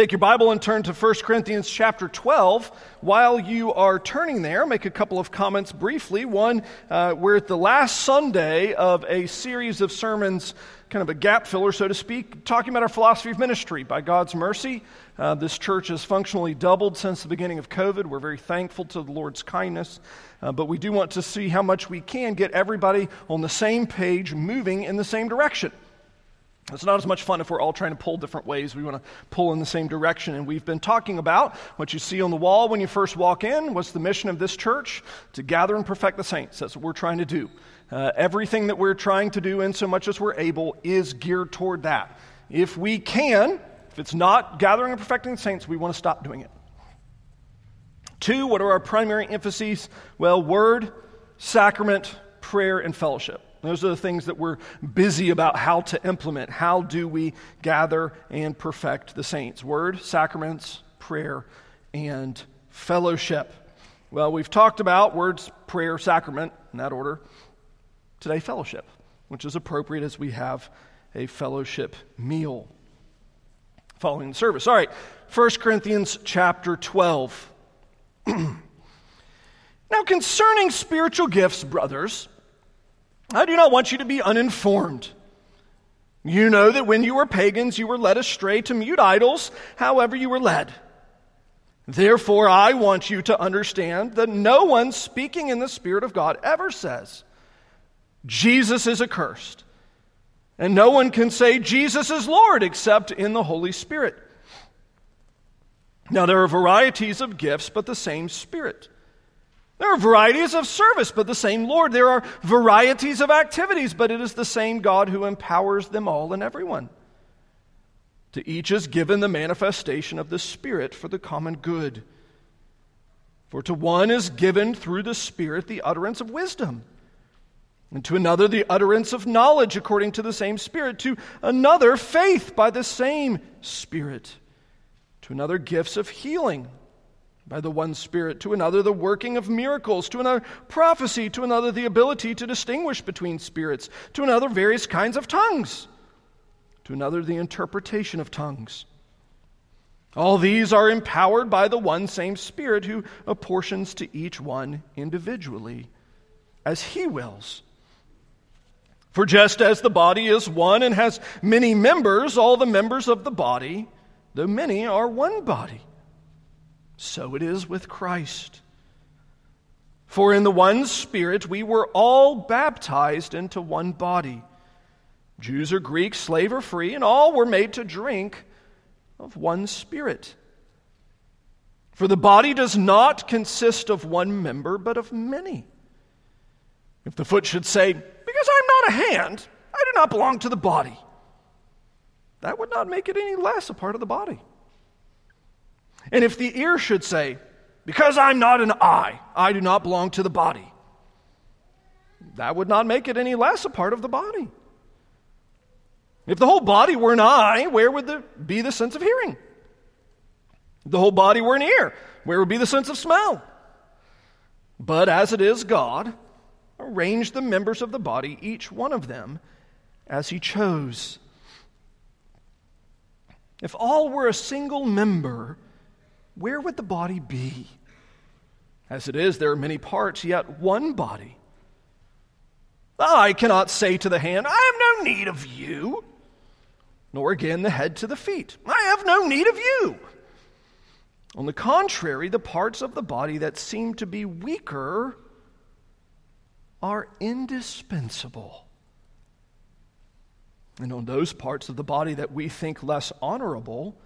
Take your Bible and turn to 1 Corinthians chapter 12. While you are turning there, make a couple of comments briefly. One, uh, we're at the last Sunday of a series of sermons, kind of a gap filler, so to speak, talking about our philosophy of ministry. By God's mercy, uh, this church has functionally doubled since the beginning of COVID. We're very thankful to the Lord's kindness, uh, but we do want to see how much we can get everybody on the same page, moving in the same direction. It's not as much fun if we're all trying to pull different ways. We want to pull in the same direction. And we've been talking about what you see on the wall when you first walk in. What's the mission of this church? To gather and perfect the saints. That's what we're trying to do. Uh, everything that we're trying to do, in so much as we're able, is geared toward that. If we can, if it's not gathering and perfecting the saints, we want to stop doing it. Two, what are our primary emphases? Well, word, sacrament, prayer, and fellowship. Those are the things that we're busy about how to implement. How do we gather and perfect the saints? Word, sacraments, prayer, and fellowship. Well, we've talked about words, prayer, sacrament, in that order. Today, fellowship, which is appropriate as we have a fellowship meal following the service. All right, 1 Corinthians chapter 12. now, concerning spiritual gifts, brothers, I do not want you to be uninformed. You know that when you were pagans, you were led astray to mute idols, however, you were led. Therefore, I want you to understand that no one speaking in the Spirit of God ever says, Jesus is accursed. And no one can say, Jesus is Lord, except in the Holy Spirit. Now, there are varieties of gifts, but the same Spirit. There are varieties of service, but the same Lord. There are varieties of activities, but it is the same God who empowers them all and everyone. To each is given the manifestation of the Spirit for the common good. For to one is given through the Spirit the utterance of wisdom, and to another the utterance of knowledge according to the same Spirit, to another faith by the same Spirit, to another gifts of healing by the one Spirit, to another the working of miracles, to another prophecy, to another the ability to distinguish between spirits, to another various kinds of tongues, to another the interpretation of tongues. All these are empowered by the one same Spirit who apportions to each one individually as he wills. For just as the body is one and has many members, all the members of the body, though many, are one body so it is with Christ. For in the one Spirit we were all baptized into one body. Jews or Greeks, slave or free, and all were made to drink of one Spirit. For the body does not consist of one member, but of many. If the foot should say, Because I'm not a hand, I do not belong to the body, that would not make it any less a part of the body. And if the ear should say, Because I'm not an eye, I do not belong to the body, that would not make it any less a part of the body. If the whole body were an eye, where would be the sense of hearing? If the whole body were an ear, where would be the sense of smell? But as it is, God arranged the members of the body, each one of them, as He chose. If all were a single member, where would the body be? As it is, there are many parts, yet one body. Ah, I cannot say to the hand, I have no need of you, nor again the head to the feet, I have no need of you. On the contrary, the parts of the body that seem to be weaker are indispensable. And on those parts of the body that we think less honorable,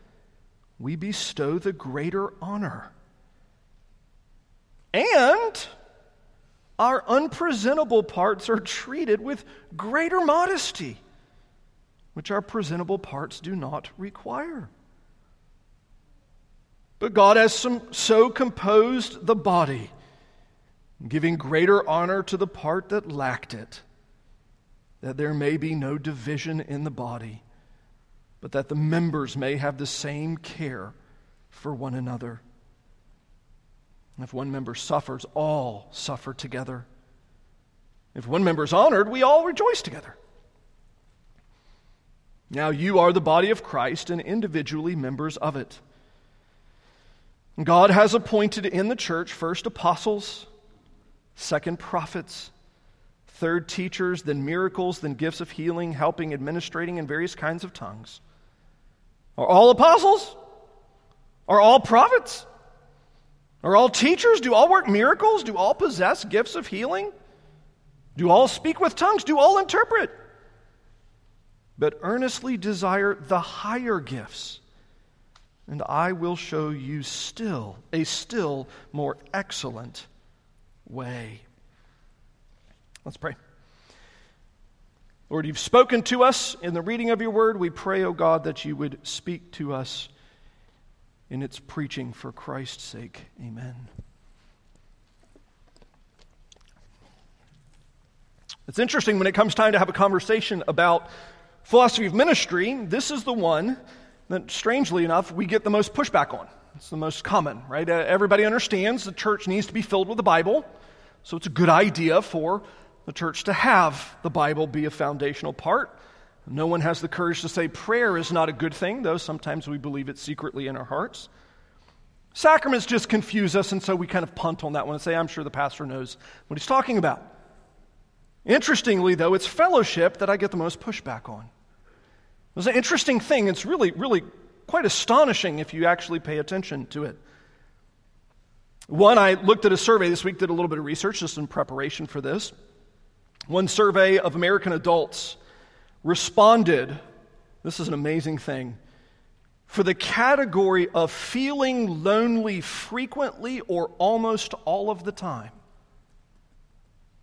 we bestow the greater honor. And our unpresentable parts are treated with greater modesty, which our presentable parts do not require. But God has some, so composed the body, giving greater honor to the part that lacked it, that there may be no division in the body but that the members may have the same care for one another. If one member suffers, all suffer together. If one member is honored, we all rejoice together. Now you are the body of Christ and individually members of it. God has appointed in the church first apostles, second prophets, third teachers, then miracles, then gifts of healing, helping, administrating, and various kinds of tongues. Are all apostles? Are all prophets? Are all teachers? Do all work miracles? Do all possess gifts of healing? Do all speak with tongues? Do all interpret? But earnestly desire the higher gifts, and I will show you still a still more excellent way. Let's pray. Lord, you've spoken to us in the reading of your word. We pray, O oh God, that you would speak to us in its preaching for Christ's sake. Amen. It's interesting when it comes time to have a conversation about philosophy of ministry, this is the one that, strangely enough, we get the most pushback on. It's the most common, right? Uh, everybody understands the church needs to be filled with the Bible, so it's a good idea for the church to have the Bible be a foundational part. No one has the courage to say prayer is not a good thing, though sometimes we believe it secretly in our hearts. Sacraments just confuse us, and so we kind of punt on that one and say, I'm sure the pastor knows what he's talking about. Interestingly, though, it's fellowship that I get the most pushback on. It's an interesting thing. It's really, really quite astonishing if you actually pay attention to it. One, I looked at a survey this week, did a little bit of research just in preparation for this. One survey of American adults responded, this is an amazing thing, for the category of feeling lonely frequently or almost all of the time.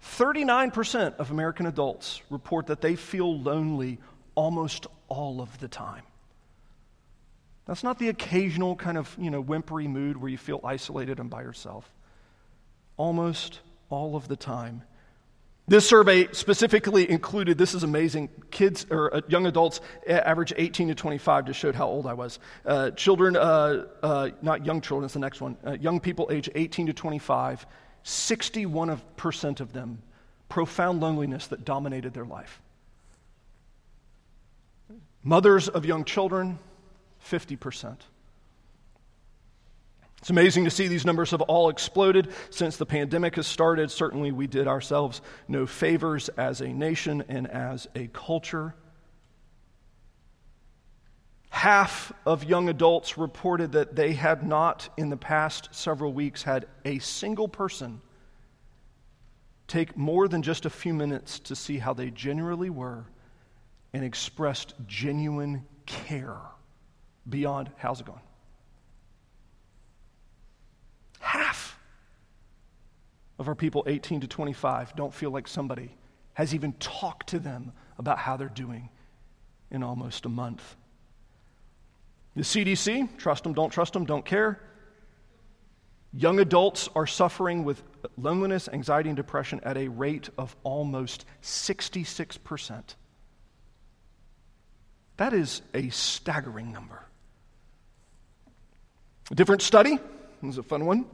39% of American adults report that they feel lonely almost all of the time. That's not the occasional kind of, you know, whimpery mood where you feel isolated and by yourself. Almost all of the time. This survey specifically included, this is amazing, kids or uh, young adults, average 18 to 25, just showed how old I was. Uh, children, uh, uh, not young children, it's the next one. Uh, young people age 18 to 25, 61% of them, profound loneliness that dominated their life. Mothers of young children, 50%. It's amazing to see these numbers have all exploded since the pandemic has started. Certainly, we did ourselves no favors as a nation and as a culture. Half of young adults reported that they had not, in the past several weeks, had a single person take more than just a few minutes to see how they genuinely were and expressed genuine care beyond, how's it going? Half of our people 18 to 25 don't feel like somebody has even talked to them about how they're doing in almost a month. The CDC, trust them, don't trust them, don't care. Young adults are suffering with loneliness, anxiety, and depression at a rate of almost 66%. That is a staggering number. A different study it was a fun one.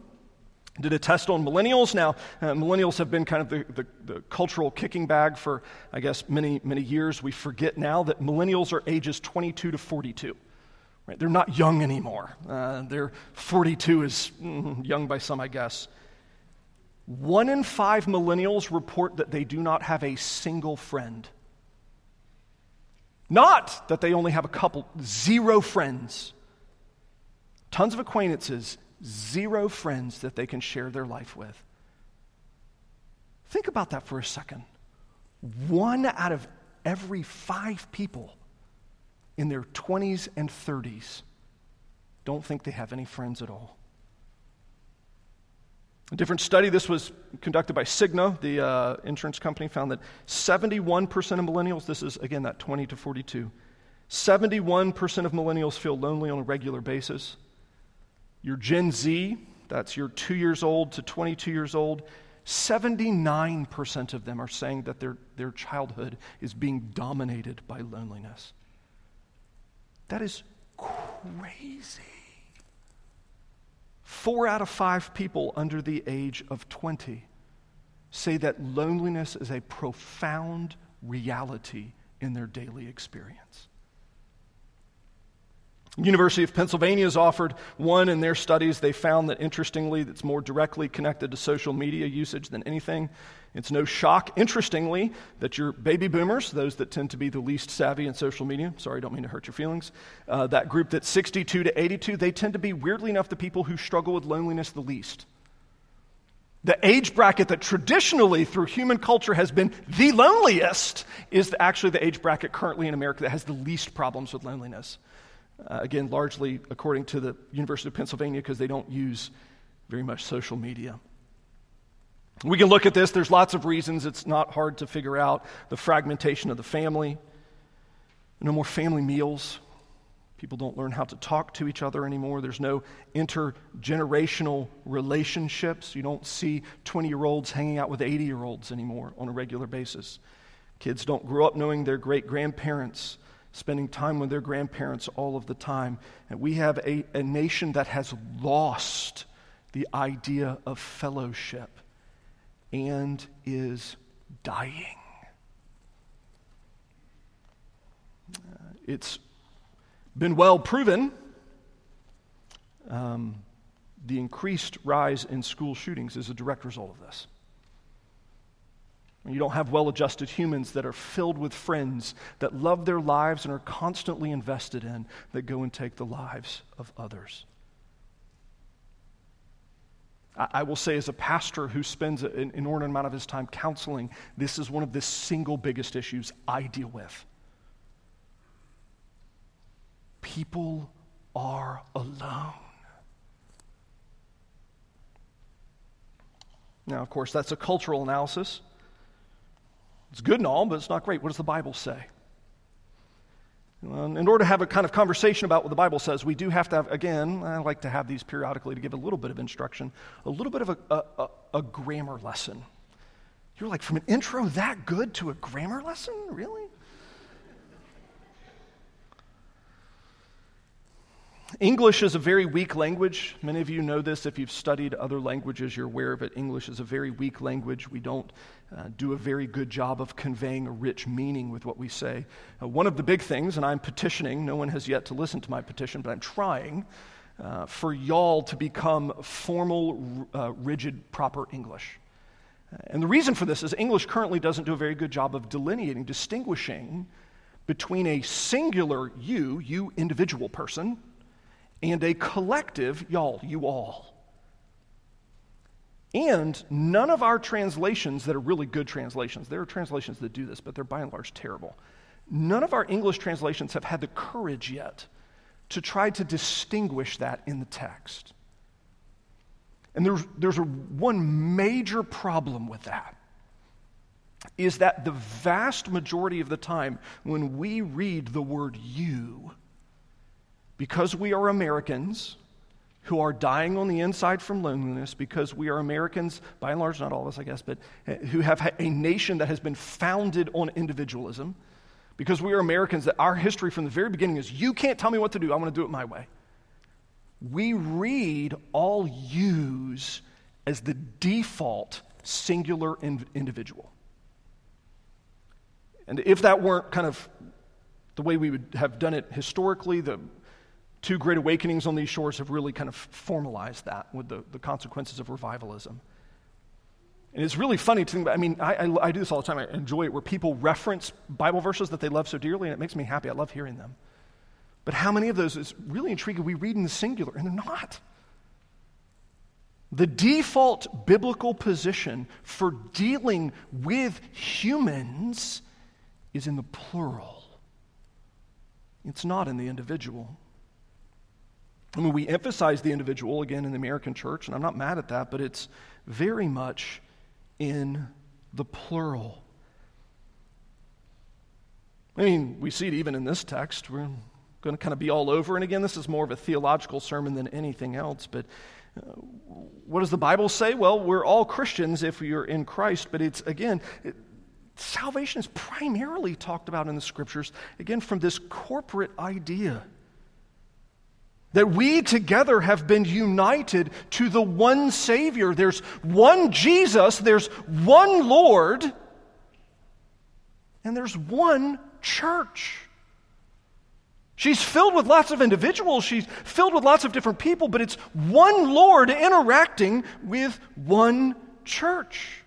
Did a test on millennials. Now, uh, millennials have been kind of the, the, the, cultural kicking bag for, I guess, many, many years. We forget now that millennials are ages 22 to 42. Right? They're not young anymore. Uh, they're 42 is mm, young by some, I guess. One in five millennials report that they do not have a single friend. Not that they only have a couple, zero friends. Tons of acquaintances, zero friends that they can share their life with. Think about that for a second. One out of every five people in their 20s and 30s don't think they have any friends at all. A different study, this was conducted by Cigna, the uh, insurance company, found that 71% of millennials, this is again that 20 to 42, 71% of millennials feel lonely on a regular basis. Your Gen Z, that's your two years old to 22 years old, 79% of them are saying that their, their childhood is being dominated by loneliness. That is crazy. Four out of five people under the age of 20 say that loneliness is a profound reality in their daily experience. University of Pennsylvania has offered one in their studies. They found that, interestingly, that's more directly connected to social media usage than anything. It's no shock, interestingly, that your baby boomers, those that tend to be the least savvy in social media, sorry, don't mean to hurt your feelings, uh, that group that's 62 to 82, they tend to be, weirdly enough, the people who struggle with loneliness the least. The age bracket that traditionally, through human culture, has been the loneliest is actually the age bracket currently in America that has the least problems with loneliness. Uh, again, largely according to the University of Pennsylvania, because they don't use very much social media. We can look at this. There's lots of reasons. It's not hard to figure out the fragmentation of the family. No more family meals. People don't learn how to talk to each other anymore. There's no intergenerational relationships. You don't see 20 year olds hanging out with 80 year olds anymore on a regular basis. Kids don't grow up knowing their great grandparents spending time with their grandparents all of the time. And we have a, a nation that has lost the idea of fellowship and is dying. Uh, it's been well proven um, the increased rise in school shootings is a direct result of this. You don't have well adjusted humans that are filled with friends that love their lives and are constantly invested in that go and take the lives of others. I will say, as a pastor who spends an inordinate amount of his time counseling, this is one of the single biggest issues I deal with. People are alone. Now, of course, that's a cultural analysis. It's good and all, but it's not great. What does the Bible say? In order to have a kind of conversation about what the Bible says, we do have to have, again, I like to have these periodically to give a little bit of instruction, a little bit of a, a, a, a grammar lesson. You're like, from an intro that good to a grammar lesson? Really? English is a very weak language. Many of you know this. If you've studied other languages, you're aware of it. English is a very weak language. We don't uh, do a very good job of conveying a rich meaning with what we say. Uh, one of the big things, and I'm petitioning, no one has yet to listen to my petition, but I'm trying uh, for y'all to become formal, uh, rigid, proper English. Uh, and the reason for this is English currently doesn't do a very good job of delineating, distinguishing between a singular you, you individual person, and a collective y'all, you all. And none of our translations that are really good translations, there are translations that do this, but they're by and large terrible. None of our English translations have had the courage yet to try to distinguish that in the text. And there's, there's a, one major problem with that is that the vast majority of the time when we read the word you, because we are Americans who are dying on the inside from loneliness, because we are Americans, by and large, not all of us, I guess, but uh, who have a nation that has been founded on individualism, because we are Americans that our history from the very beginning is you can't tell me what to do, I want to do it my way. We read all yous as the default singular individual. And if that weren't kind of the way we would have done it historically, the two great awakenings on these shores have really kind of formalized that with the, the consequences of revivalism. And it's really funny to think about. I mean, I, I, I, do this all the time. I enjoy it where people reference Bible verses that they love so dearly, and it makes me happy. I love hearing them. But how many of those is really intriguing? We read in the singular, and they're not. The default biblical position for dealing with humans is in the plural, it's not in the individual. I mean, we emphasize the individual again in the American church, and I'm not mad at that, but it's very much in the plural. I mean, we see it even in this text. We're going to kind of be all over. And again, this is more of a theological sermon than anything else. But uh, what does the Bible say? Well, we're all Christians if are in Christ. But it's, again, it, salvation is primarily talked about in the scriptures, again, from this corporate idea that we together have been united to the one Savior. There's one Jesus, there's one Lord, and there's one church. She's filled with lots of individuals, she's filled with lots of different people, but it's one Lord interacting with one church.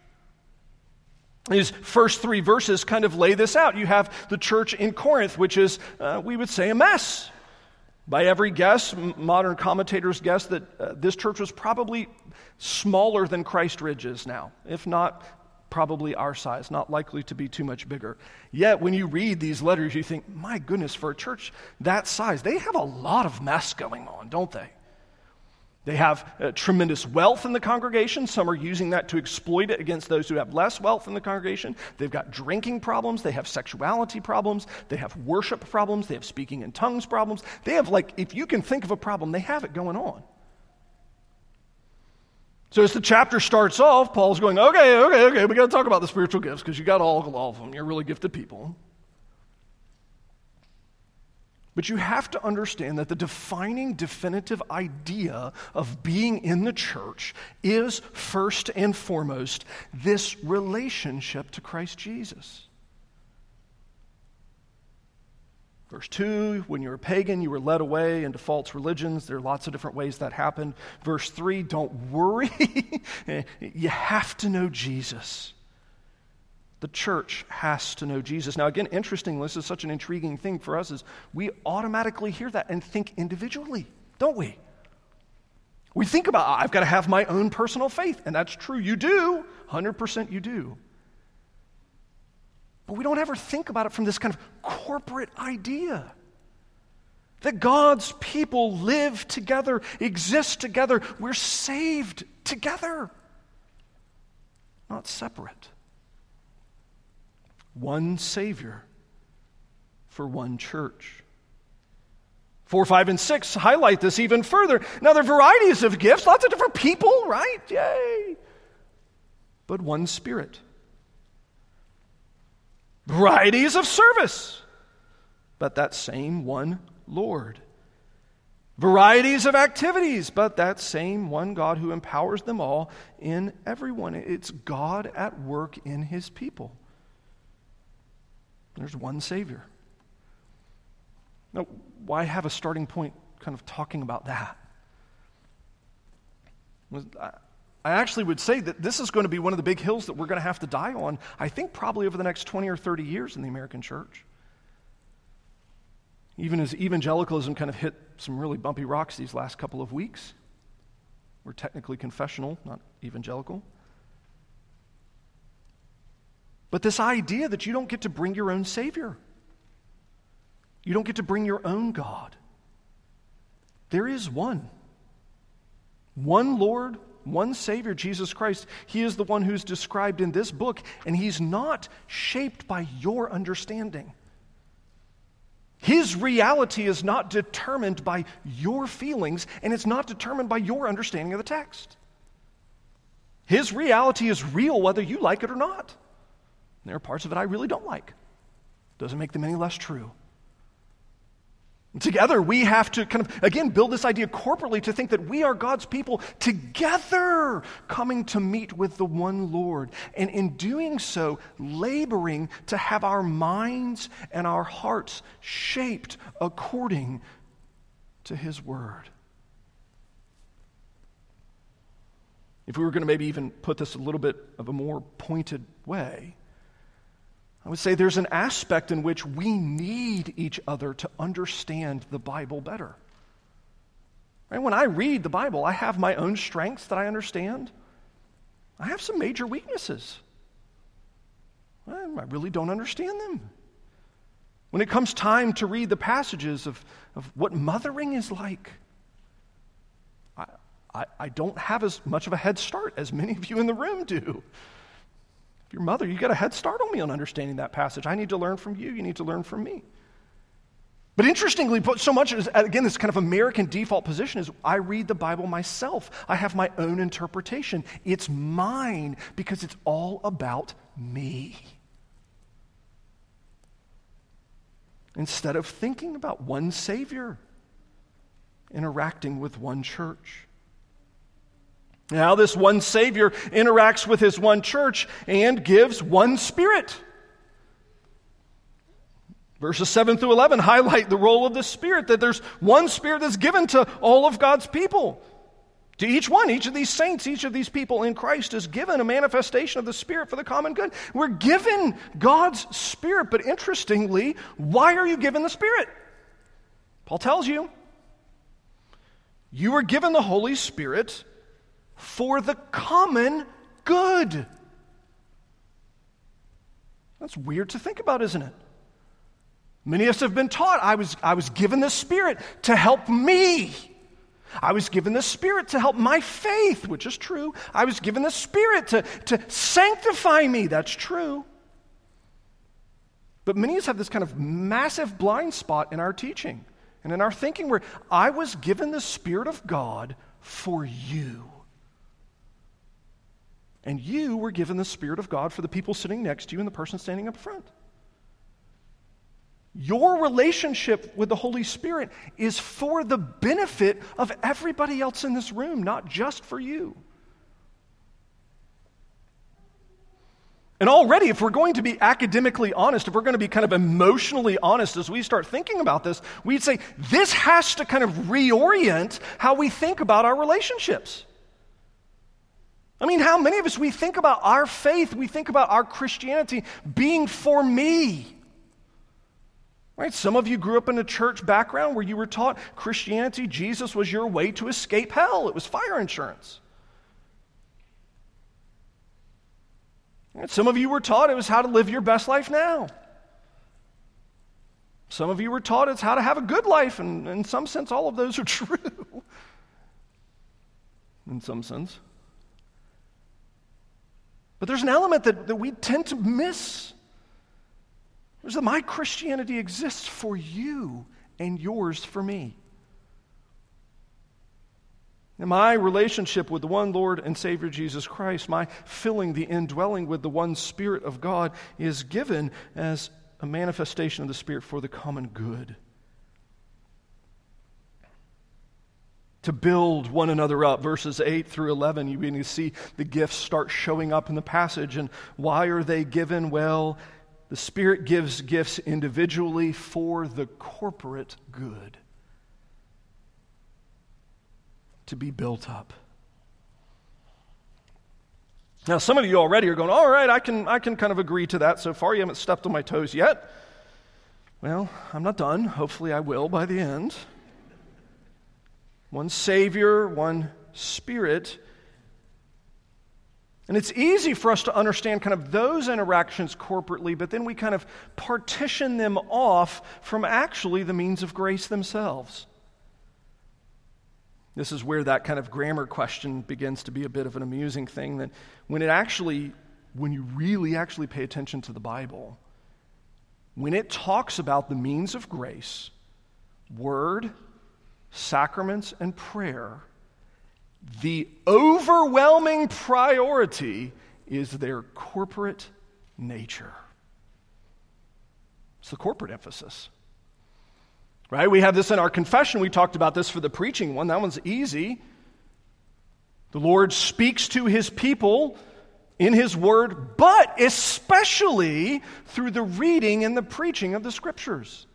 These first three verses kind of lay this out. You have the church in Corinth, which is, uh, we would say, a mess. By every guess, modern commentators guess that uh, this church was probably smaller than Christ Ridge is now, if not probably our size, not likely to be too much bigger. Yet, when you read these letters, you think, my goodness, for a church that size, they have a lot of mess going on, don't they? They have uh, tremendous wealth in the congregation. Some are using that to exploit it against those who have less wealth in the congregation. They've got drinking problems. They have sexuality problems. They have worship problems. They have speaking in tongues problems. They have, like, if you can think of a problem, they have it going on. So as the chapter starts off, Paul's going, okay, okay, okay, we got to talk about the spiritual gifts because you got all, all of them. You're really gifted people. But you have to understand that the defining, definitive idea of being in the church is first and foremost this relationship to Christ Jesus. Verse 2, when you were pagan, you were led away into false religions. There are lots of different ways that happened. Verse 3, don't worry. you have to know Jesus. The church has to know Jesus. Now, again, interestingly, this is such an intriguing thing for us is we automatically hear that and think individually, don't we? We think about, I've got to have my own personal faith, and that's true. You do, 100% you do. But we don't ever think about it from this kind of corporate idea that God's people live together, exist together, we're saved together, not separate one Savior for one church. 4, 5, and 6 highlight this even further. Now, there are varieties of gifts, lots of different people, right? Yay! But one Spirit. Varieties of service, but that same one Lord. Varieties of activities, but that same one God who empowers them all in everyone. It's God at work in his people. There's one Savior. Now, why have a starting point kind of talking about that? I actually would say that this is going to be one of the big hills that we're going to have to die on, I think, probably over the next 20 or 30 years in the American church. Even as evangelicalism kind of hit some really bumpy rocks these last couple of weeks, we're technically confessional, not evangelical. But this idea that you don't get to bring your own Savior, you don't get to bring your own God. There is one. One Lord, one Savior, Jesus Christ. He is the one who's described in this book, and He's not shaped by your understanding. His reality is not determined by your feelings, and it's not determined by your understanding of the text. His reality is real whether you like it or not. There are parts of it I really don't like. Doesn't make them any less true. Together, we have to kind of, again, build this idea corporately to think that we are God's people together coming to meet with the one Lord. And in doing so, laboring to have our minds and our hearts shaped according to His Word. If we were going to maybe even put this a little bit of a more pointed way, I would say there's an aspect in which we need each other to understand the Bible better. Right? When I read the Bible, I have my own strengths that I understand. I have some major weaknesses. I really don't understand them. When it comes time to read the passages of, of what mothering is like, I, I, I don't have as much of a head start as many of you in the room do your mother, you got a head start on me on understanding that passage. I need to learn from you. You need to learn from me. But interestingly, so much is, again, this kind of American default position is I read the Bible myself. I have my own interpretation. It's mine because it's all about me. Instead of thinking about one Savior interacting with one church. Now, this one Savior interacts with his one church and gives one Spirit. Verses 7 through 11 highlight the role of the Spirit, that there's one Spirit that's given to all of God's people. To each one, each of these saints, each of these people in Christ is given a manifestation of the Spirit for the common good. We're given God's Spirit, but interestingly, why are you given the Spirit? Paul tells you. You were given the Holy Spirit for the common good. That's weird to think about, isn't it? Many of us have been taught I was, I was given the Spirit to help me. I was given the Spirit to help my faith, which is true. I was given the Spirit to, to sanctify me, that's true. But many of us have this kind of massive blind spot in our teaching and in our thinking where I was given the Spirit of God for you. And you were given the Spirit of God for the people sitting next to you and the person standing up front. Your relationship with the Holy Spirit is for the benefit of everybody else in this room, not just for you. And already, if we're going to be academically honest, if we're going to be kind of emotionally honest as we start thinking about this, we'd say this has to kind of reorient how we think about our relationships. I mean, how many of us, we think about our faith, we think about our Christianity being for me. Right? Some of you grew up in a church background where you were taught Christianity, Jesus was your way to escape hell. It was fire insurance. Some of you were taught it was how to live your best life now. Some of you were taught it's how to have a good life, and in some sense, all of those are true. in some sense. But there's an element that, that we tend to miss is that my Christianity exists for you and yours for me. And my relationship with the one Lord and Savior Jesus Christ, my filling the indwelling with the one Spirit of God, is given as a manifestation of the Spirit for the common good. To build one another up. Verses 8 through 11, you begin to see the gifts start showing up in the passage. And why are they given? Well, the Spirit gives gifts individually for the corporate good to be built up. Now, some of you already are going, all right, I can, I can kind of agree to that so far. You haven't stepped on my toes yet. Well, I'm not done. Hopefully, I will by the end. One Savior, one Spirit and it's easy for us to understand kind of those interactions corporately, but then we kind of partition them off from actually the means of grace themselves. This is where that kind of grammar question begins to be a bit of an amusing thing that when it actually, when you really actually pay attention to the Bible, when it talks about the means of grace, word, sacraments, and prayer, the overwhelming priority is their corporate nature. It's the corporate emphasis. Right? We have this in our confession. We talked about this for the preaching one. That one's easy. The Lord speaks to his people in his word, but especially through the reading and the preaching of the scriptures.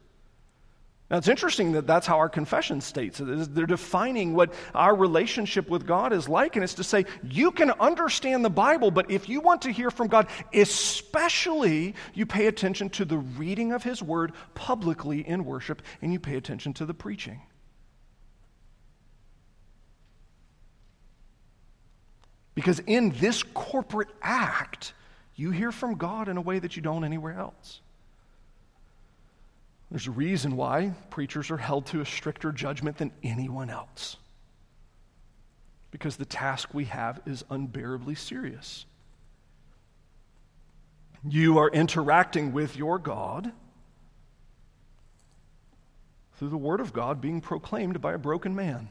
Now, it's interesting that that's how our confession states. They're defining what our relationship with God is like, and it's to say, you can understand the Bible, but if you want to hear from God, especially you pay attention to the reading of His Word publicly in worship, and you pay attention to the preaching. Because in this corporate act, you hear from God in a way that you don't anywhere else. There's a reason why preachers are held to a stricter judgment than anyone else. Because the task we have is unbearably serious. You are interacting with your God through the Word of God being proclaimed by a broken man.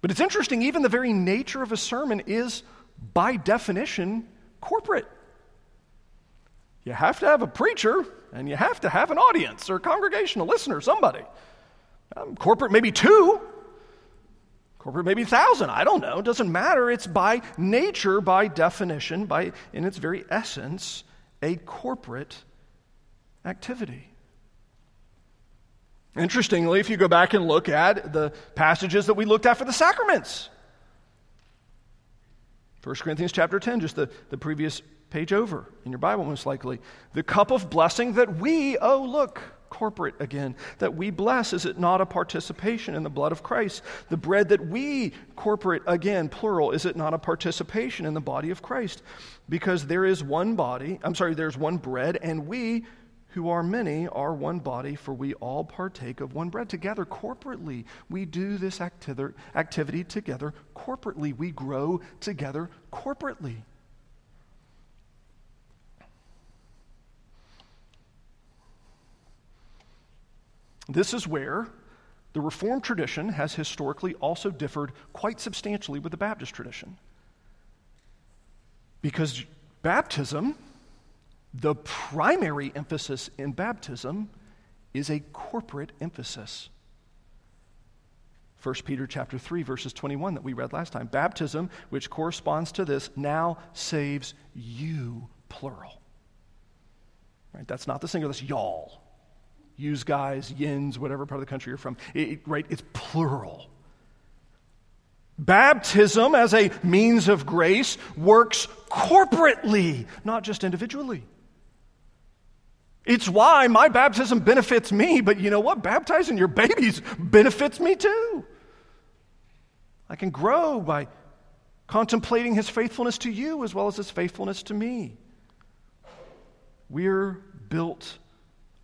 But it's interesting, even the very nature of a sermon is, by definition, corporate. You have to have a preacher and you have to have an audience or a congregation, a listener, somebody. Um, corporate, maybe two. Corporate, maybe a thousand. I don't know. It doesn't matter. It's by nature, by definition, by in its very essence, a corporate activity. Interestingly, if you go back and look at the passages that we looked at for the sacraments, 1 Corinthians chapter 10, just the, the previous page over in your Bible, most likely. The cup of blessing that we, oh, look, corporate again, that we bless, is it not a participation in the blood of Christ? The bread that we, corporate again, plural, is it not a participation in the body of Christ? Because there is one body, I'm sorry, there's one bread, and we, who are many are one body, for we all partake of one bread. Together, corporately, we do this activity together corporately. We grow together corporately. This is where the Reformed tradition has historically also differed quite substantially with the Baptist tradition. Because baptism, the primary emphasis in baptism, is a corporate emphasis. 1 Peter chapter 3 verses 21 that we read last time. Baptism, which corresponds to this, now saves you plural. Right? That's not the singular, that's y'all use guys, yins, whatever part of the country you're from, it, right? It's plural. Baptism as a means of grace works corporately, not just individually. It's why my baptism benefits me, but you know what? Baptizing your babies benefits me too. I can grow by contemplating his faithfulness to you as well as his faithfulness to me. We're built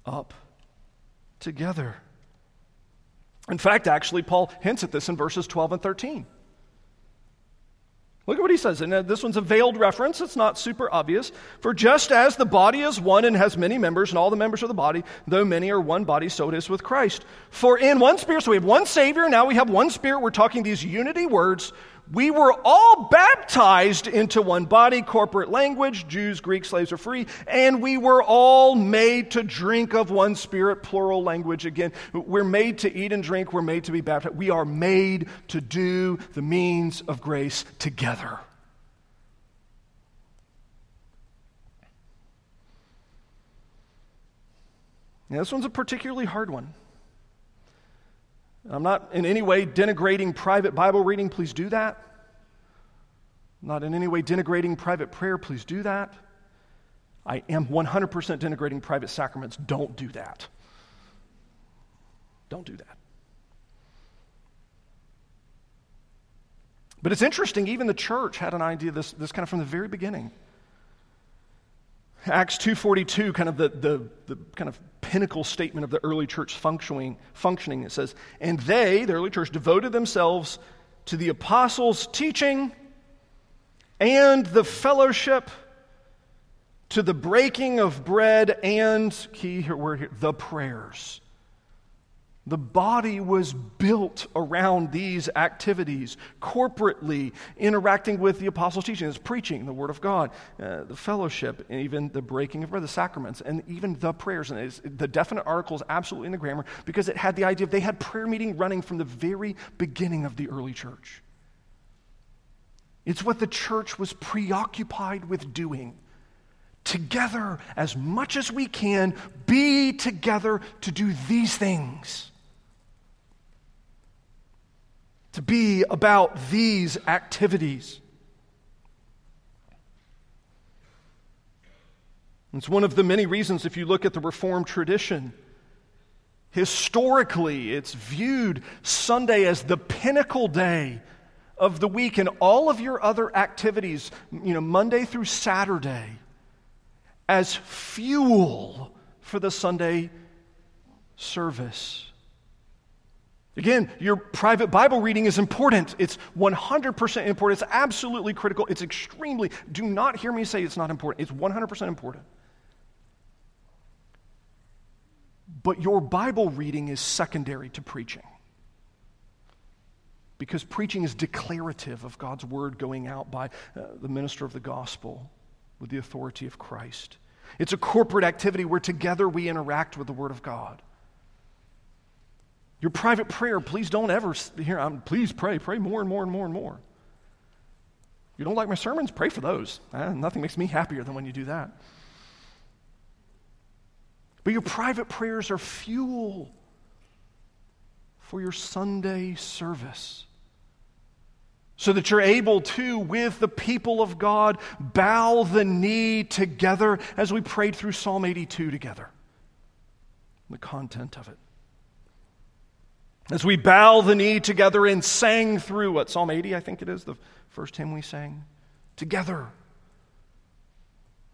up together. In fact, actually, Paul hints at this in verses 12 and 13. Look at what he says. And uh, this one's a veiled reference. It's not super obvious. For just as the body is one and has many members, and all the members of the body, though many are one body, so it is with Christ. For in one spirit, so we have one Savior, now we have one spirit. We're talking these unity words. We were all baptized into one body, corporate language, Jews, Greeks, slaves are free, and we were all made to drink of one spirit, plural language again. We're made to eat and drink, we're made to be baptized. We are made to do the means of grace together. Now, this one's a particularly hard one. I'm not in any way denigrating private Bible reading, please do that. I'm not in any way denigrating private prayer, please do that. I am 100% denigrating private sacraments, don't do that. Don't do that. But it's interesting, even the church had an idea this, this kind of from the very beginning. Acts 2.42, kind of the, the, the kind of pinnacle statement of the early church functioning, functioning. It says, And they, the early church, devoted themselves to the apostles' teaching and the fellowship, to the breaking of bread and, key word here, the prayers. The body was built around these activities, corporately interacting with the apostles' teachings, preaching the Word of God, uh, the fellowship, and even the breaking of bread, the sacraments, and even the prayers. And the definite article is absolutely in the grammar because it had the idea of they had prayer meeting running from the very beginning of the early church. It's what the church was preoccupied with doing. Together, as much as we can, be together to do these things. To be about these activities. It's one of the many reasons, if you look at the Reformed tradition, historically, it's viewed Sunday as the pinnacle day of the week, and all of your other activities, you know, Monday through Saturday, as fuel for the Sunday service. Again, your private Bible reading is important. It's 100% important. It's absolutely critical. It's extremely, do not hear me say it's not important. It's 100% important. But your Bible reading is secondary to preaching. Because preaching is declarative of God's word going out by uh, the minister of the gospel with the authority of Christ. It's a corporate activity where together we interact with the word of God. Your private prayer, please don't ever hear, um, please pray, pray more and more and more and more. You don't like my sermons? Pray for those. Uh, nothing makes me happier than when you do that. But your private prayers are fuel for your Sunday service. So that you're able to, with the people of God, bow the knee together as we prayed through Psalm 82 together. The content of it. As we bow the knee together and sang through what, Psalm 80, I think it is, the first hymn we sang, together.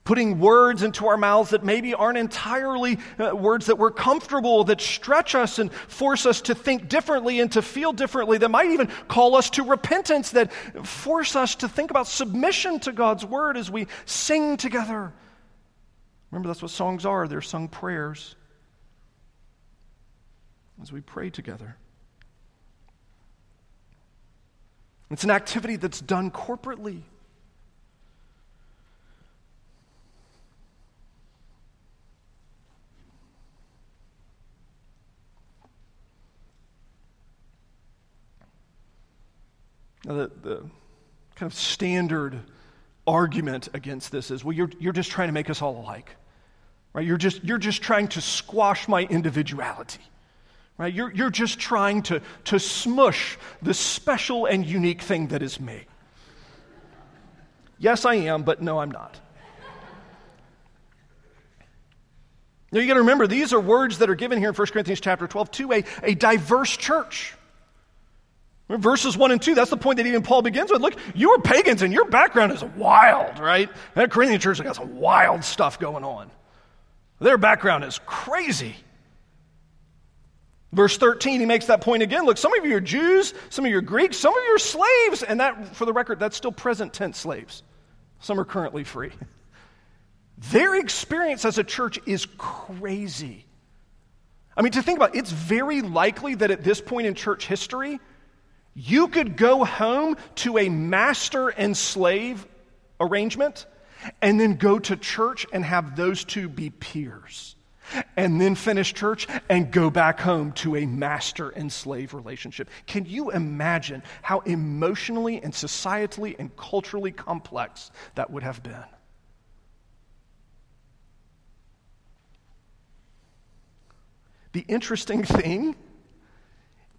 Putting words into our mouths that maybe aren't entirely uh, words that we're comfortable, that stretch us and force us to think differently and to feel differently, that might even call us to repentance, that force us to think about submission to God's word as we sing together. Remember, that's what songs are they're sung prayers as we pray together. It's an activity that's done corporately. Now, the, the kind of standard argument against this is well, you're, you're just trying to make us all alike. Right? You're just, you're just trying to squash my individuality. Right? You're, you're just trying to, to smush the special and unique thing that is me. Yes, I am, but no, I'm not. Now you got to remember, these are words that are given here in 1 Corinthians chapter 12 to a, a diverse church. Verses 1 and 2, that's the point that even Paul begins with. Look, you are pagans and your background is wild, right? That Corinthian church has got some wild stuff going on. Their background is crazy. Verse 13, he makes that point again. Look, some of you are Jews, some of you are Greeks, some of you are slaves. And that, for the record, that's still present tense slaves. Some are currently free. Their experience as a church is crazy. I mean, to think about it, it's very likely that at this point in church history, you could go home to a master and slave arrangement and then go to church and have those two be peers and then finish church and go back home to a master and slave relationship. Can you imagine how emotionally and societally and culturally complex that would have been? The interesting thing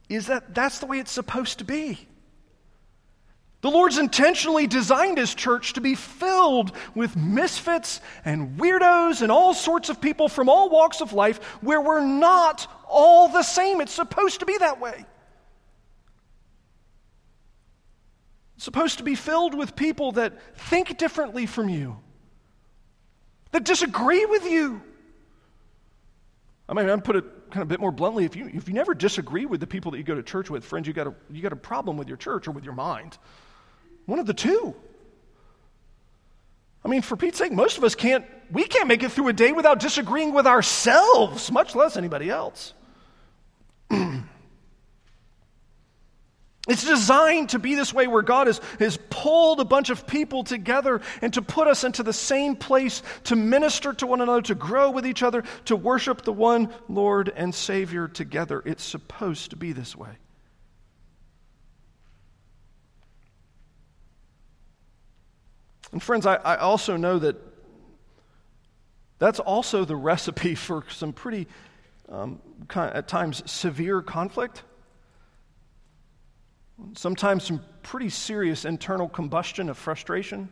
is that that's the way it's supposed to be. The Lord's intentionally designed His church to be filled with misfits and weirdos and all sorts of people from all walks of life where we're not all the same. It's supposed to be that way. It's supposed to be filled with people that think differently from you, that disagree with you. I mean, I'd put it kind of a bit more bluntly if you, if you never disagree with the people that you go to church with, friends, you got, a, you got a problem with your church or with your mind. One of the two. I mean, for Pete's sake, most of us can't, we can't make it through a day without disagreeing with ourselves, much less anybody else. It's designed to be this way where God has, has pulled a bunch of people together and to put us into the same place to minister to one another, to grow with each other, to worship the one Lord and Savior together. It's supposed to be this way. And friends, I, I also know that that's also the recipe for some pretty, um, at times, severe conflict. Sometimes some pretty serious internal combustion of frustration.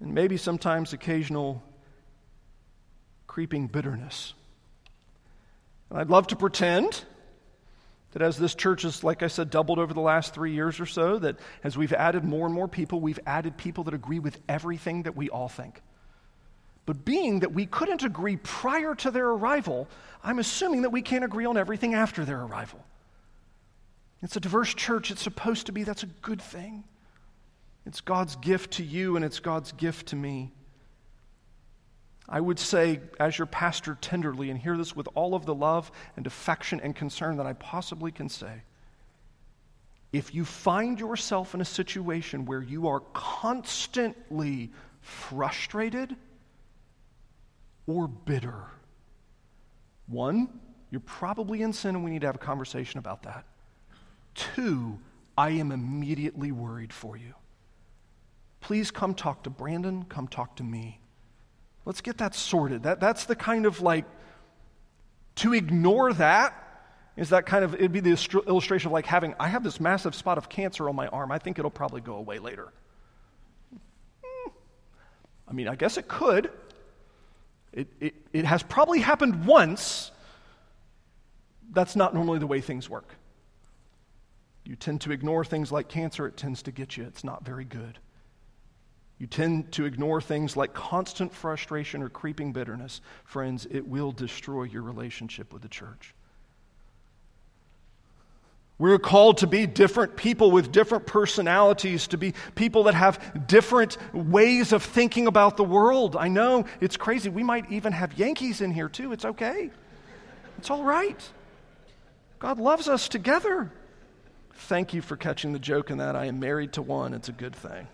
And maybe sometimes occasional creeping bitterness. And I'd love to pretend that as this church has, like I said, doubled over the last three years or so, that as we've added more and more people, we've added people that agree with everything that we all think. But being that we couldn't agree prior to their arrival, I'm assuming that we can't agree on everything after their arrival. It's a diverse church. It's supposed to be. That's a good thing. It's God's gift to you, and it's God's gift to me. I would say, as your pastor, tenderly, and hear this with all of the love and affection and concern that I possibly can say. If you find yourself in a situation where you are constantly frustrated or bitter, one, you're probably in sin and we need to have a conversation about that. Two, I am immediately worried for you. Please come talk to Brandon, come talk to me. Let's get that sorted. That, that's the kind of like, to ignore that is that kind of, it'd be the illustration of like having, I have this massive spot of cancer on my arm. I think it'll probably go away later. Hmm. I mean, I guess it could. It, it, it has probably happened once. That's not normally the way things work. You tend to ignore things like cancer, it tends to get you. It's not very good. You tend to ignore things like constant frustration or creeping bitterness. Friends, it will destroy your relationship with the church. We're called to be different people with different personalities, to be people that have different ways of thinking about the world. I know it's crazy. We might even have Yankees in here too. It's okay, it's all right. God loves us together. Thank you for catching the joke in that. I am married to one. It's a good thing.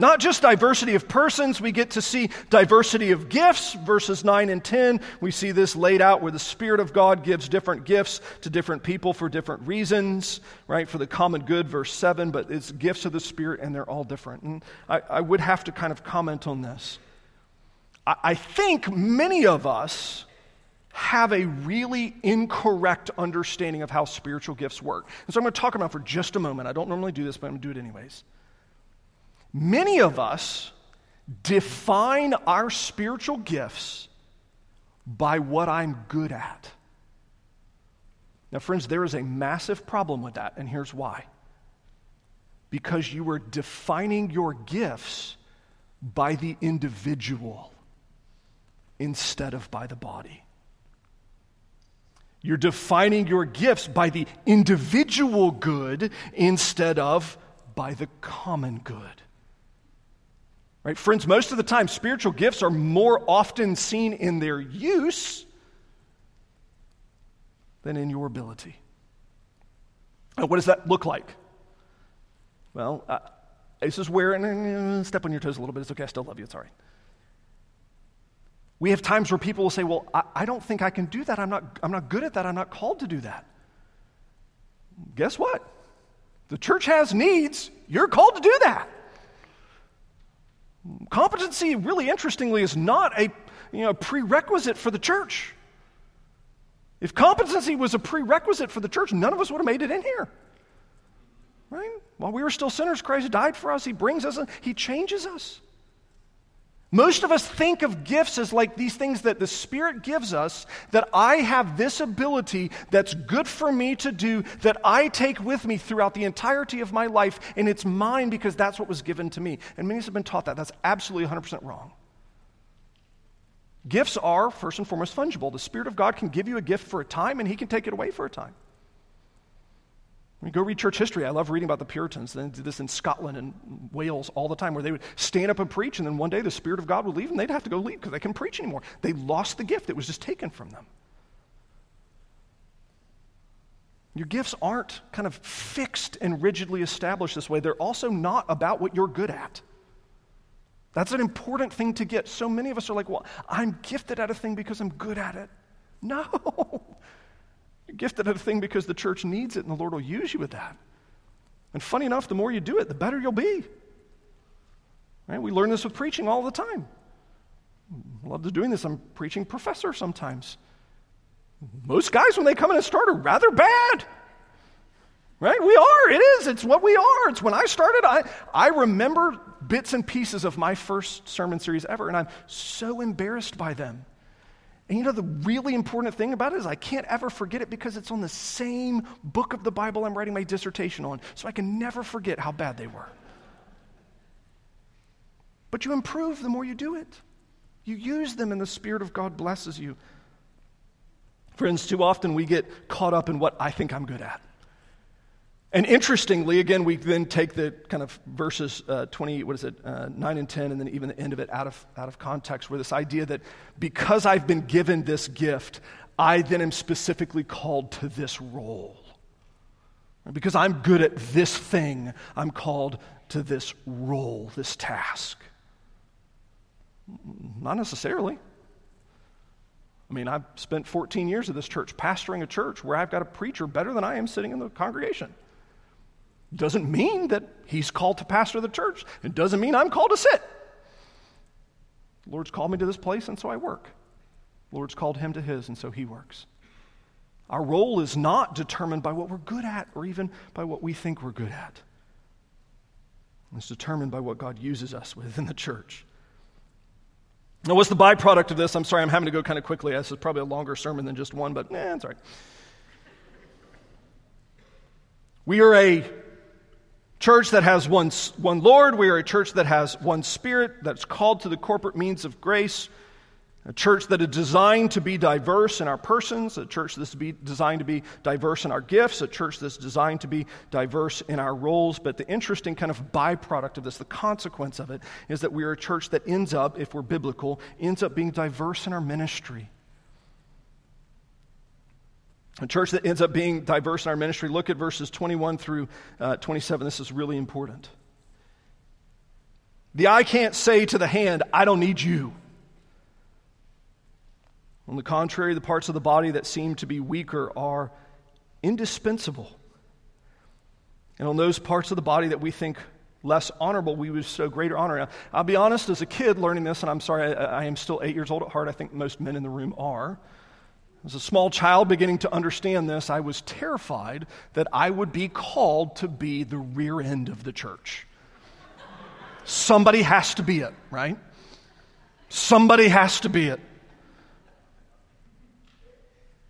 Not just diversity of persons, we get to see diversity of gifts. Verses 9 and 10, we see this laid out where the Spirit of God gives different gifts to different people for different reasons, right? For the common good, verse 7, but it's gifts of the Spirit and they're all different. And I, I would have to kind of comment on this. I, I think many of us have a really incorrect understanding of how spiritual gifts work. And so I'm going to talk about for just a moment. I don't normally do this, but I'm going to do it anyways. Many of us define our spiritual gifts by what I'm good at. Now, friends, there is a massive problem with that, and here's why. Because you are defining your gifts by the individual instead of by the body. You're defining your gifts by the individual good instead of by the common good. Right? Friends, most of the time, spiritual gifts are more often seen in their use than in your ability. Now, what does that look like? Well, uh, this is where, and step on your toes a little bit. It's okay. I still love you. It's all right. We have times where people will say, Well, I, I don't think I can do that. I'm not, I'm not good at that. I'm not called to do that. Guess what? The church has needs. You're called to do that. Competency, really interestingly, is not a you know, prerequisite for the church. If competency was a prerequisite for the church, none of us would have made it in here. Right? While we were still sinners, Christ died for us. He brings us, He changes us. Most of us think of gifts as like these things that the Spirit gives us, that I have this ability that's good for me to do, that I take with me throughout the entirety of my life, and it's mine because that's what was given to me. And many have been taught that. That's absolutely 100% wrong. Gifts are, first and foremost, fungible. The Spirit of God can give you a gift for a time, and He can take it away for a time. We go read church history. I love reading about the Puritans. They did this in Scotland and Wales all the time, where they would stand up and preach, and then one day the Spirit of God would leave, and they'd have to go leave because they couldn't preach anymore. They lost the gift, it was just taken from them. Your gifts aren't kind of fixed and rigidly established this way. They're also not about what you're good at. That's an important thing to get. So many of us are like, well, I'm gifted at a thing because I'm good at it. No. Gifted at a thing because the church needs it and the Lord will use you with that. And funny enough, the more you do it, the better you'll be. Right? We learn this with preaching all the time. I love doing this. I'm preaching professor sometimes. Most guys, when they come in and start, are rather bad. Right? We are. It is. It's what we are. It's when I started, I, I remember bits and pieces of my first sermon series ever, and I'm so embarrassed by them. And you know, the really important thing about it is I can't ever forget it because it's on the same book of the Bible I'm writing my dissertation on. So I can never forget how bad they were. But you improve the more you do it. You use them, and the Spirit of God blesses you. Friends, too often we get caught up in what I think I'm good at. And interestingly, again, we then take the kind of verses uh, 20, what is it, uh, 9 and 10, and then even the end of it out of, out of context, where this idea that because I've been given this gift, I then am specifically called to this role. Because I'm good at this thing, I'm called to this role, this task. Not necessarily. I mean, I've spent 14 years at this church pastoring a church where I've got a preacher better than I am sitting in the congregation. Doesn't mean that he's called to pastor the church. It doesn't mean I'm called to sit. The Lord's called me to this place, and so I work. The Lord's called him to his, and so he works. Our role is not determined by what we're good at or even by what we think we're good at. It's determined by what God uses us with in the church. Now, what's the byproduct of this? I'm sorry, I'm having to go kind of quickly. This is probably a longer sermon than just one, but eh, it's all right. We are a church that has one, one Lord. We are a church that has one Spirit that's called to the corporate means of grace. A church that is designed to be diverse in our persons, a church that's be designed to be diverse in our gifts, a church that's designed to be diverse in our roles. But the interesting kind of byproduct of this, the consequence of it, is that we are a church that ends up, if we're biblical, ends up being diverse in our ministry. A church that ends up being diverse in our ministry, look at verses 21 through uh, 27. This is really important. The eye can't say to the hand, I don't need you. On the contrary, the parts of the body that seem to be weaker are indispensable. And on those parts of the body that we think less honorable, we would show greater honor. Now, I'll be honest, as a kid learning this, and I'm sorry, I, I, am still eight years old at heart. I think most men in the room are. As a small child beginning to understand this, I was terrified that I would be called to be the rear end of the church. Somebody has to be it, right? Somebody has to be it.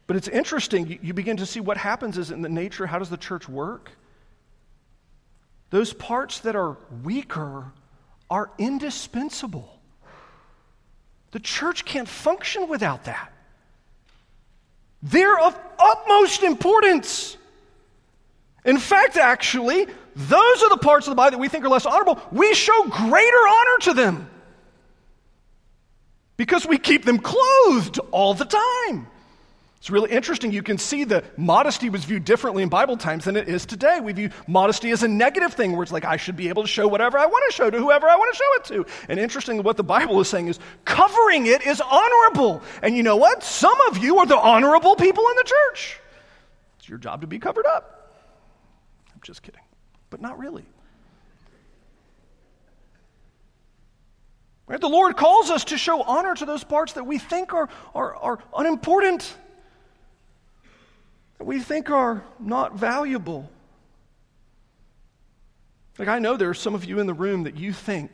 But it's interesting, you begin to see what happens is in the nature, how does the church work? Those parts that are weaker are indispensable. The church can't function without that. They're of utmost importance. In fact, actually, those are the parts of the body that we think are less honorable. We show greater honor to them because we keep them clothed all the time. It's really interesting. You can see that modesty was viewed differently in Bible times than it is today. We view modesty as a negative thing where it's like, I should be able to show whatever I want to show to whoever I want to show it to. And interestingly, what the Bible is saying is covering it is honorable. And you know what? Some of you are the honorable people in the church. It's your job to be covered up. I'm just kidding, but not really. Right? The Lord calls us to show honor to those parts that we think are, are, are unimportant we think are not valuable. Like, I know there are some of you in the room that you think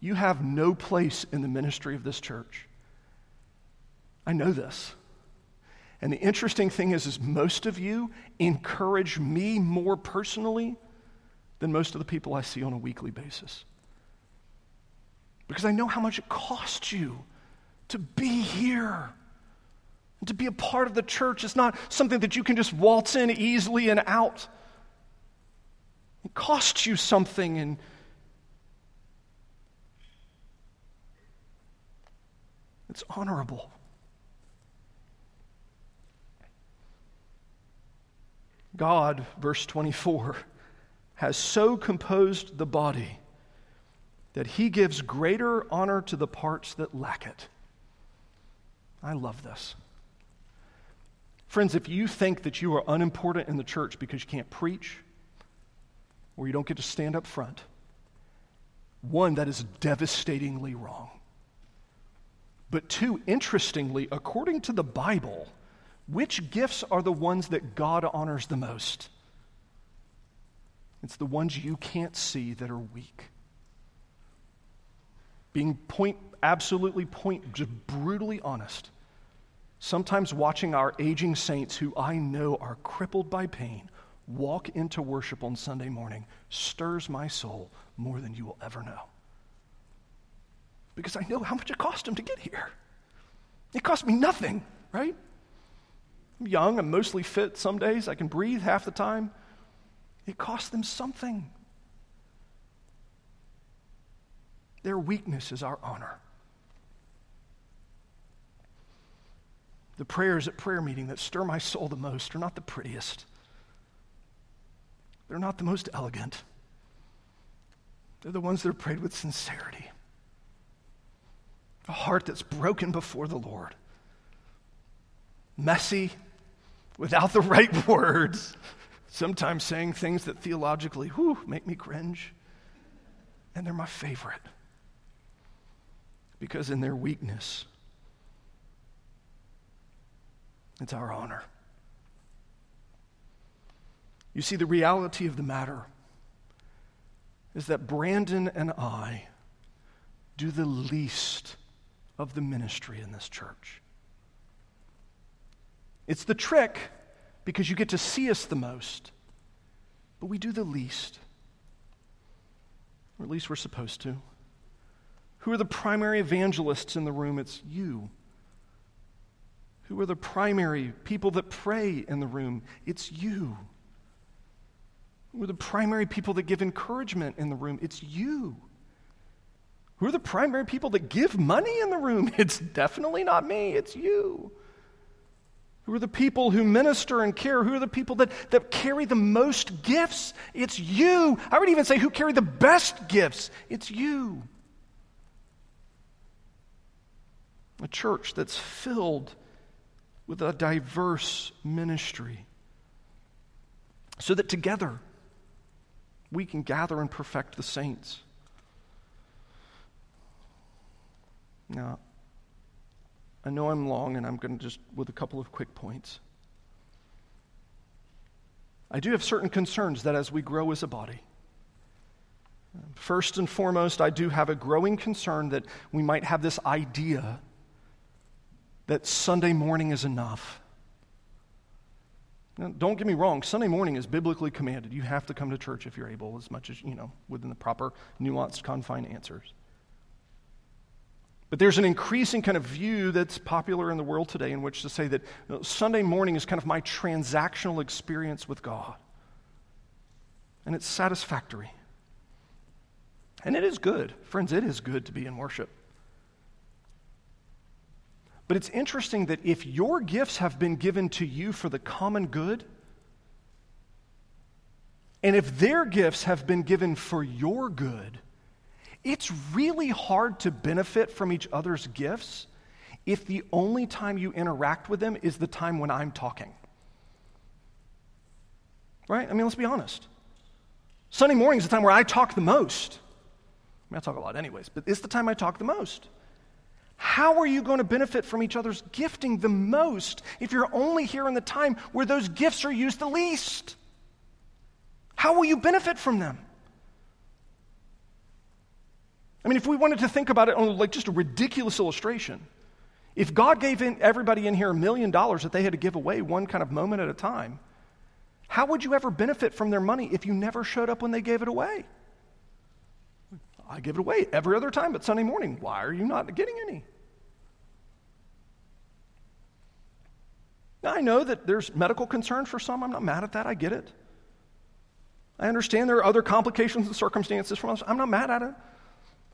you have no place in the ministry of this church. I know this. And the interesting thing is, is most of you encourage me more personally than most of the people I see on a weekly basis. Because I know how much it costs you to be here. And to be a part of the church is not something that you can just waltz in easily and out. It costs you something and it's honorable. God, verse 24, has so composed the body that he gives greater honor to the parts that lack it. I love this. Friends, if you think that you are unimportant in the church because you can't preach or you don't get to stand up front, one, that is devastatingly wrong. But two, interestingly, according to the Bible, which gifts are the ones that God honors the most? It's the ones you can't see that are weak. Being point, absolutely point, just brutally honest. Sometimes watching our aging saints, who I know are crippled by pain, walk into worship on Sunday morning stirs my soul more than you will ever know. Because I know how much it cost them to get here. It cost me nothing, right? I'm young, I'm mostly fit some days, I can breathe half the time. It cost them something. Their weakness is our honor. The prayers at prayer meeting that stir my soul the most are not the prettiest. They're not the most elegant. They're the ones that are prayed with sincerity. A heart that's broken before the Lord. Messy, without the right words, sometimes saying things that theologically, whew, make me cringe. And they're my favorite. Because in their weakness, it's our honor. You see, the reality of the matter is that Brandon and I do the least of the ministry in this church. It's the trick because you get to see us the most, but we do the least. Or at least we're supposed to. Who are the primary evangelists in the room? It's you. Who are the primary people that pray in the room? It's you. Who are the primary people that give encouragement in the room? It's you. Who are the primary people that give money in the room? It's definitely not me, it's you. Who are the people who minister and care? Who are the people that, that carry the most gifts? It's you. I would even say who carry the best gifts? It's you. A church that's filled with a diverse ministry so that together we can gather and perfect the saints. Now, I know I'm long, and I'm going to just with a couple of quick points. I do have certain concerns that as we grow as a body, first and foremost, I do have a growing concern that we might have this idea that Sunday morning is enough. Now, don't get me wrong, Sunday morning is biblically commanded. You have to come to church if you're able, as much as, you know, within the proper, nuanced, confined answers. But there's an increasing kind of view that's popular in the world today in which to say that you know, Sunday morning is kind of my transactional experience with God. And it's satisfactory. And it is good. Friends, it is good to be in worship. But it's interesting that if your gifts have been given to you for the common good, and if their gifts have been given for your good, it's really hard to benefit from each other's gifts if the only time you interact with them is the time when I'm talking. Right? I mean, let's be honest. Sunday morning is the time where I talk the most. I, mean, I talk a lot, anyways, but it's the time I talk the most. How are you going to benefit from each other's gifting the most if you're only here in the time where those gifts are used the least? How will you benefit from them? I mean, if we wanted to think about it on like just a ridiculous illustration, if God gave in everybody in here a million dollars that they had to give away one kind of moment at a time, how would you ever benefit from their money if you never showed up when they gave it away? I give it away every other time but Sunday morning. Why are you not getting any? Now, I know that there's medical concerns for some. I'm not mad at that. I get it. I understand there are other complications and circumstances from us. I'm not mad at it.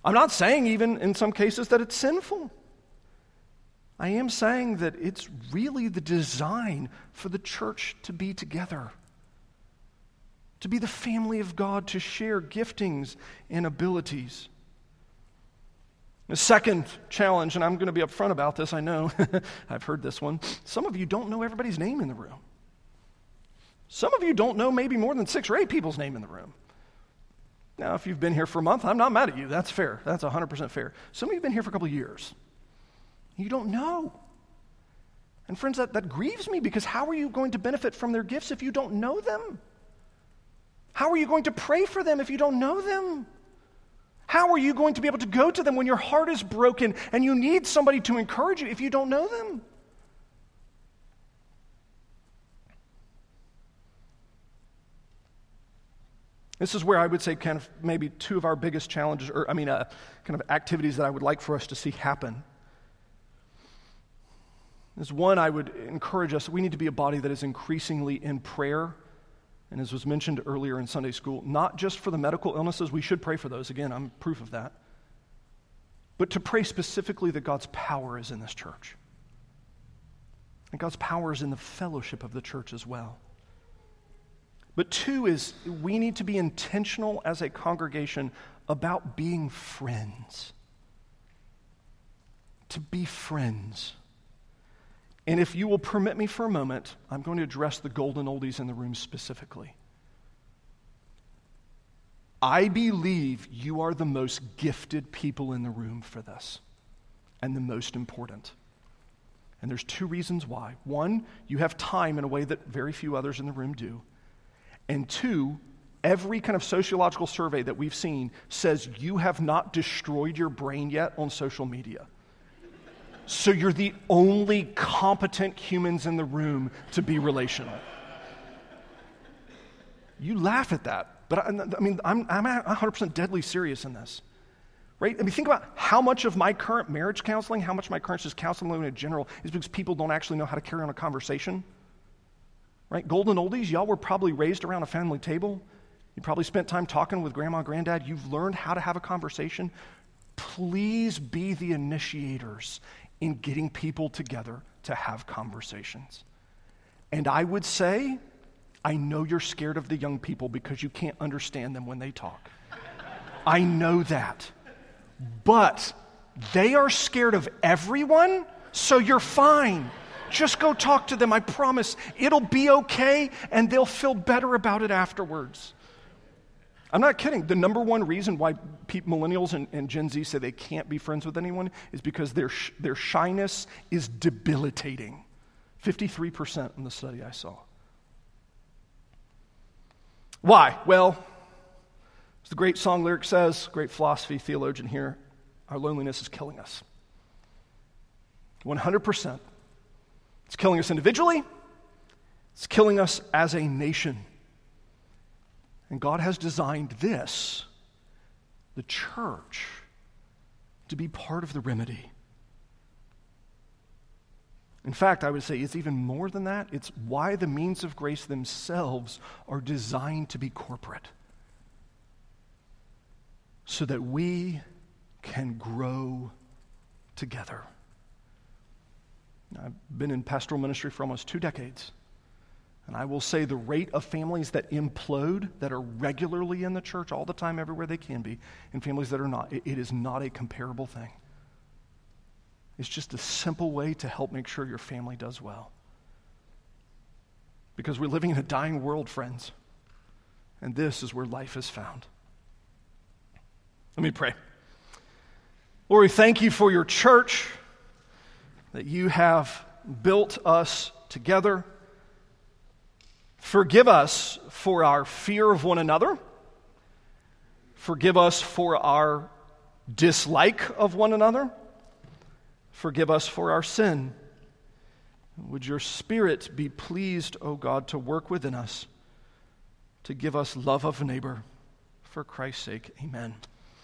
I'm not saying, even in some cases, that it's sinful. I am saying that it's really the design for the church to be together to be the family of God, to share giftings and abilities. The second challenge, and I'm going to be upfront about this, I know. I've heard this one. Some of you don't know everybody's name in the room. Some of you don't know maybe more than six or eight people's name in the room. Now, if you've been here for a month, I'm not mad at you. That's fair. That's 100% fair. Some of you have been here for a couple years. You don't know. And friends, that, that grieves me because how are you going to benefit from their gifts if you don't know them? How are you going to pray for them if you don't know them? How are you going to be able to go to them when your heart is broken and you need somebody to encourage you if you don't know them? This is where I would say, kind of, maybe two of our biggest challenges, or I mean, uh, kind of activities that I would like for us to see happen. Is one, I would encourage us, we need to be a body that is increasingly in prayer and as was mentioned earlier in Sunday school, not just for the medical illnesses, we should pray for those. Again, I'm proof of that. But to pray specifically that God's power is in this church. And God's power is in the fellowship of the church as well. But two is we need to be intentional as a congregation about being friends. To be friends. And if you will permit me for a moment, I'm going to address the golden oldies in the room specifically. I believe you are the most gifted people in the room for this and the most important. And there's two reasons why. One, you have time in a way that very few others in the room do. And two, every kind of sociological survey that we've seen says you have not destroyed your brain yet on social media. So you're the only competent humans in the room to be relational. You laugh at that, but I, I mean, I'm, I'm 100% deadly serious in this. Right? I mean, think about how much of my current marriage counseling, how much my current just counseling in general is because people don't actually know how to carry on a conversation. Right? Golden oldies, y'all were probably raised around a family table. You probably spent time talking with grandma, granddad. You've learned how to have a conversation. Please be the initiators in getting people together to have conversations. And I would say, I know you're scared of the young people because you can't understand them when they talk. I know that. But they are scared of everyone, so you're fine. Just go talk to them. I promise it'll be okay and they'll feel better about it afterwards. I'm not kidding. The number one reason why millennials and, and, Gen Z say they can't be friends with anyone is because their, sh- their shyness is debilitating. 53% in the study I saw. Why? Well, as the great song lyric says, great philosophy theologian here, our loneliness is killing us. 100%. It's killing us individually, it's killing us as a nation. And God has designed this, the church, to be part of the remedy. In fact, I would say it's even more than that. It's why the means of grace themselves are designed to be corporate. So that we can grow together. I've been in pastoral ministry for almost two decades. And I will say the rate of families that implode, that are regularly in the church all the time, everywhere they can be, and families that are not, it, it is not a comparable thing. It's just a simple way to help make sure your family does well. Because we're living in a dying world, friends. And this is where life is found. Let me pray. Lord, we thank you for your church, that you have built us together Forgive us for our fear of one another. Forgive us for our dislike of one another. Forgive us for our sin. Would your Spirit be pleased, O God, to work within us, to give us love of neighbor. For Christ's sake, amen.